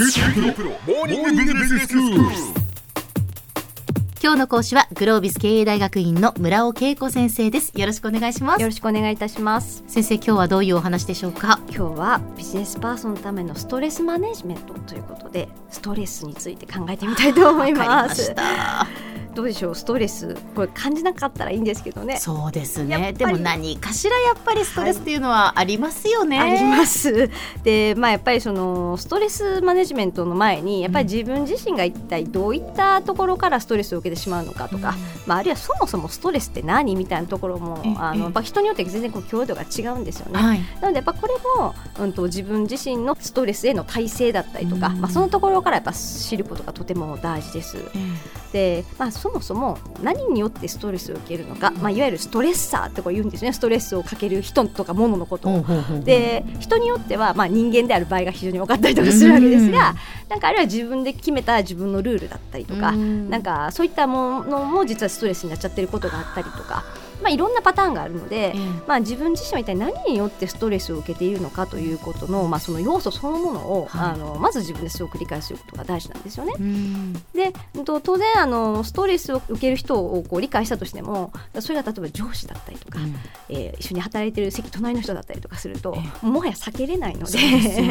今日の講師はグロービス経営大学院の村尾恵子先生です。よろしくお願いします。よろしくお願いいたします。先生今日はどういうお話でしょうか？今日はビジネスパーソンのためのストレスマネジメントということでストレスについて考えてみたいと思いますどうでしょう？ストレス。これ感じなかったらいいんですけどね。そうですね。でも何かしらやっぱりストレスっていうのはありますよね、はい、あります。でまあやっぱりそのストレスマネジメントの前にやっぱり自分自身が一体どういったところからストレスを受けてしまうのかとか、うん、まあ、あるいはそもそもストレスって何みたいなところもあのやっぱ人によって全然こう強度が違うんですよね、はい、なのでやっぱこれも、うんと、自分自身のストレスへの耐性だったりとか、うん、まあ、そのところからやっぱ知ることがとても大事です。うん、で、まあ、そもそも何によってストレスを受けるのか、まあ、いわゆるストレッサーってこう言うんですねストレスをかける人とか物のことを。で人によっては、まあ、人間である場合が非常に多かったりとかするわけですが、なんかあるいは自分で決めた自分のルールだったりとか、なんかそういったものも実はストレスになっちゃってることがあったりとか。まあ、いろんなパターンがあるので、うん、まあ、自分自身は一体何によってストレスを受けているのかということの,、まあその要素そのものを、はい、あのまず自分ですごく理解することが大事なんですよね。うん、で当然あのストレスを受ける人をこう理解したとしてもそれが例えば上司だったりとか、うん、えー、一緒に働いてる席隣の人だったりとかすると、えもはや避けれないので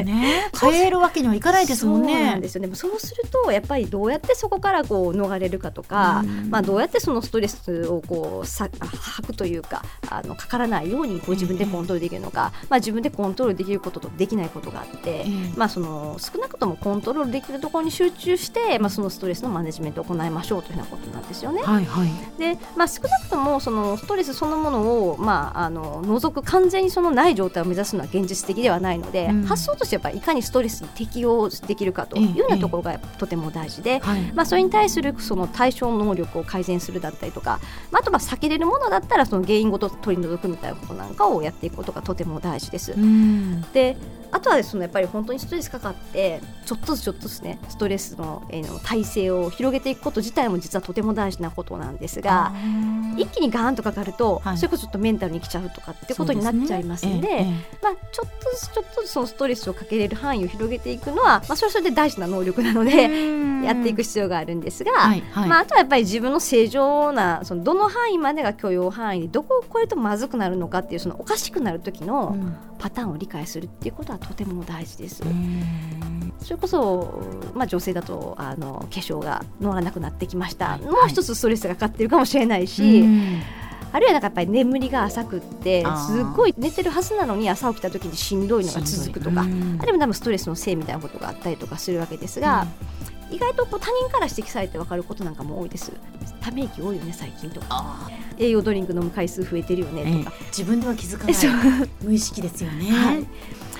ね、変えるわけにはいかないですもんね。そうなんですよねそうするとやっぱりどうやってそこからこう逃れるかとか、まあ、どうやってそのストレスをこうさ吐くというかあのかからないようにこう自分でコントロールできるのか、まあ、自分でコントロールできることとできないことがあって、まあ、その少なくともコントロールできるところに集中して、まあ、そのストレスのマネジメントを行いましょうというようなことなんですよね。はいはい、で、まあ、少なくともそのストレスそのものを、まあ、あの除く完全にそのない状態を目指すのは現実的ではないので、うん、発想としてやっぱりいかにストレスに適応できるかというようなところがとても大事で、まあ、それに対するその対処能力を改善するだったりとか、まあ、あとは避けれるものだったらその原因ごと取り除くみたいなことなんかをやっていくことがとても大事です。であとはそのやっぱり本当にストレスかかってちょっとずつちょっとずつねストレスの,、えー、の体制を広げていくこと自体も実はとても大事なことなんですが一気にガーンとかかると、はい、それこそちょっとメンタルにきちゃうとかってことになっちゃいますんで、ね。えまあ、ちょっとずつちょっとずつそのストレスをかけれる範囲を広げていくのは、まあ、それはそれで大事な能力なのでやっていく必要があるんですが、はいはい、まあ、あとはやっぱり自分の正常なそのどの範囲までが許容範囲でどこを超えるとまずくなるのかっていうそのおかしくなる時のパターンを理解するっていうことはとても大事です。それこそ、まあ、女性だとあの化粧が乗らなくなってきました、はい、もう一つストレスがかかってるかもしれないし。あるいはなんかやっぱり眠りが浅くってすごい寝てるはずなのに朝起きた時にしんどいのが続くとかあるいは多分ストレスのせいみたいなことがあったりとかするわけですが、意外とこう他人から指摘されて分かることなんかも多いです。ため息多いよね最近とか。栄養ドリンク飲む回数増えてるよねとか、自分では気づかない無意識ですよね、はい、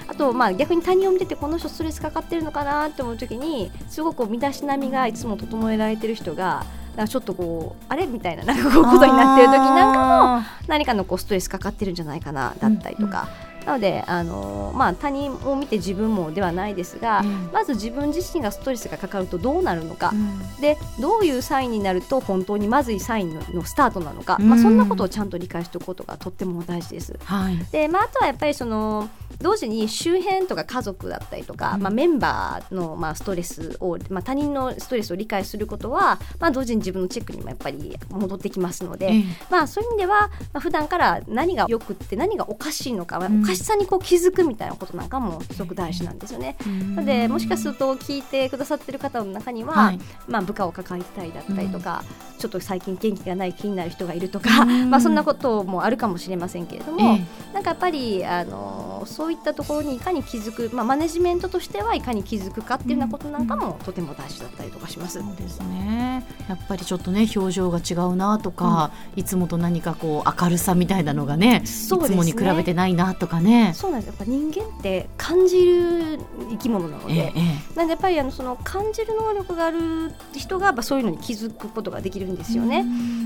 あとまあ逆に他人を見ててこの人ストレスかかってるのかなって思う時にすごく身だしなみがいつも整えられてる人がちょっとこうあれ？みたいななんかこうことになってる時なんかも何かのこうストレスかかってるんじゃないかなだったりとか。うんうんなのであの、まあ、他人を見て自分もではないですが、うん、まず自分自身がストレスがかかるとどうなるのか、うん、でどういうサインになると本当にまずいサインのスタートなのか、うん、まあ、そんなことをちゃんと理解しておくことがとっても大事です。はい、でまあ、あとはやっぱりその同時に周辺とか家族だったりとか、うん、まあ、メンバーのまあストレスを、まあ、他人のストレスを理解することは、まあ、同時に自分のチェックにもやっぱり戻ってきますので、うん、まあ、そういう意味では、まあ、普段から何がよくって何がおかしいのか、うん、おかしさにこう気づくみたいなことなんかもすごく大事なんですよね。なのでもしかすると聞いてくださってる方の中には、はい、まあ、部下を抱えたいだったりとか、ちょっと最近元気がない気になる人がいるとか、まあ、そんなこともあるかもしれませんけれども、なんかやっぱりあのそういったところにかに気づく、まあ、マネジメントとしてはいかに気づくかっていうようなことなんかもとても大事だったりとかします。そうですね。やっぱりちょっとね表情が違うなとか、うん、いつもと何かこう明るさみたいなのがね、ね、いつもに比べてないなとかね。そうなんです。やっぱ人間って感じる生き物なので、ええ、なんでやっぱりあのその感じる能力がある人がやっぱそういうのに気づくことができるんですよね。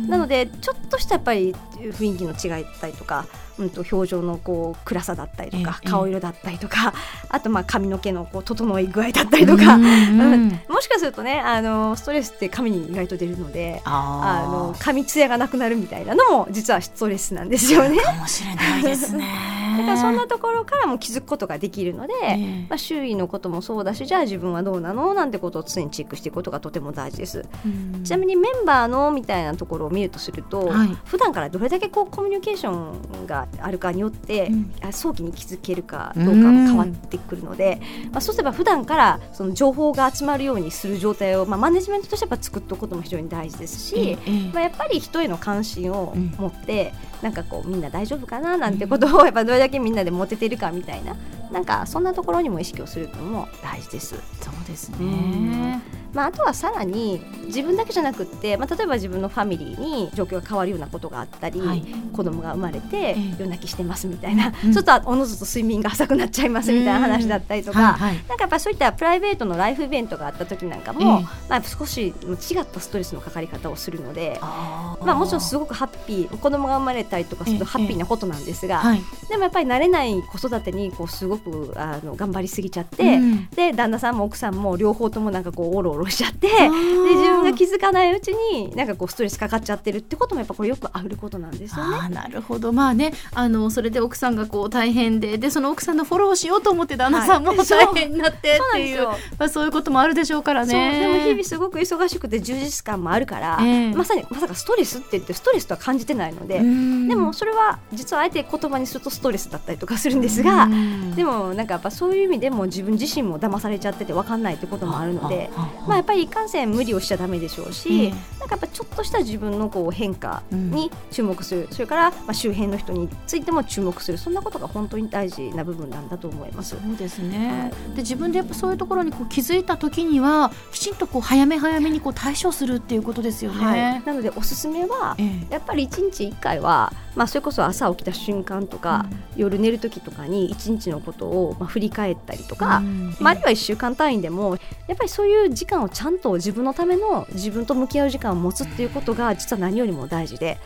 なのでちょっとしたやっぱり雰囲気の違いだったりとかうん、と表情のこう暗さだったりとか、顔色だったりとか、あとまあ髪の毛のこう整い具合だったりとか、うん、もしかするとねあのストレスって髪に意外と出るのであの髪ツヤがなくなるみたいなのも実はストレスなんですよね。かもしれないですね。だからそんなところからも気づくことができるので、ええ。まあ、周囲のこともそうだしじゃあ自分はどうなのなんてことを常にチェックしていくことがとても大事です。うん。ちなみにメンバーのみたいなところを見るとすると、はい。普段からどれだけこうコミュニケーションがあるかによって、うん。あ早期に気づけるかどうかも変わってくるので、まあ、そうすれば普段からその情報が集まるようにする状態を、まあ、マネジメントとしてやっぱ作っておくことも非常に大事ですし、ええまあ、やっぱり人への関心をうん持って、なんかこうみんな大丈夫かななんてことをやっぱどれだけみんなでモテてるかみたいななんかそんなところにも意識をするのも大事です。そうですね。まあ、あとはさらに自分だけじゃなくって、まあ、例えば自分のファミリーに状況が変わるようなことがあったり、はい。子供が生まれてええ。夜泣きしてますみたいな、うん。ちょっとおのずと睡眠が浅くなっちゃいますみたいな話だったりとか、はいはい。なんかやっぱそういったプライベートのライフイベントがあった時なんかも、ええ。まあ、少し違ったストレスのかかり方をするので。まあ、もちろんすごくハッピー子供が生まれたりとかするとええハッピーなことなんですが、はい。でもやっぱり慣れない子育てにこうすごくあの頑張りすぎちゃって、うん。で旦那さんも奥さんも両方ともなんかこうおろおろしちゃってで自分が気づかないうちになんかこうストレスかかっちゃってるってこともやっぱこれよくあることなんですよね。なるほど。まあねあのそれで奥さんがこう大変ででその奥さんのフォローしようと思って旦那さんもはい。大変になってそうっていうなんですよ。まあ、そういうこともあるでしょうからそう。ね。でも日々すごく忙しくて充実感もあるから、ええ。まさにまさかストレスって言ってストレスとは感じてないので、うん。でもそれは実はあえて言葉にするとストレスだったりとかするんですが、うん。でもなんかやっぱそういう意味でも自分自身も騙されちゃってて分かんないってこともあるので。ままあ、やっぱりいかんせん無理をしちゃだめでしょうし、かやっぱちょっとした自分のこう変化に注目する、それからまあ周辺の人についても注目する。そんなことが本当に大事な部分なんだと思います。そうですね、で自分でやっぱそういうところにこう気づいた時にはきちんとこう早め早めにこう対処するっていうことですよね。はい、なのでおすすめはええ。やっぱり1日1回は、まあ、それこそ朝起きた瞬間とか、夜寝る時とかに1日のことをまあ振り返ったりとか、うん。まあ、あるいは1週間単位でもやっぱりそういう時間をちゃんと自分のための自分と向き合う時間を持つっていうことが実は何よりも大事で、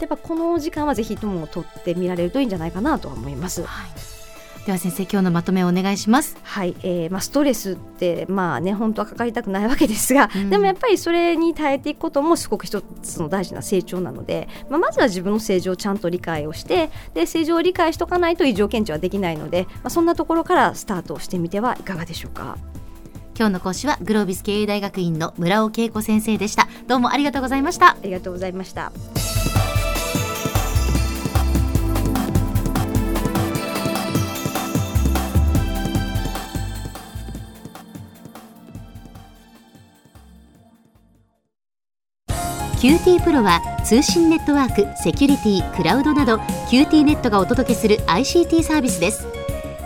やっぱこの時間はぜひとも取ってみられるといいんじゃないかなとは思います。はいでは先生今日のまとめをお願いします。はい、えーまあ、ストレスってまあね本当はかかりたくないわけですが、うんでもやっぱりそれに耐えていくこともすごく一つの大事な成長なので、まあ、まずは自分の正常をちゃんと理解をしてで正常を理解しとかないと異常検知はできないので、まあ、そんなところからスタートをしてみてはいかがでしょうか？今日の講師はグロービス経営大学院の村尾佳子先生でした。どうもありがとうございました。ありがとうございました。 QT PRO は通信ネットワーク、セキュリティ、クラウドなど QT ネットがお届けする ICT サービスです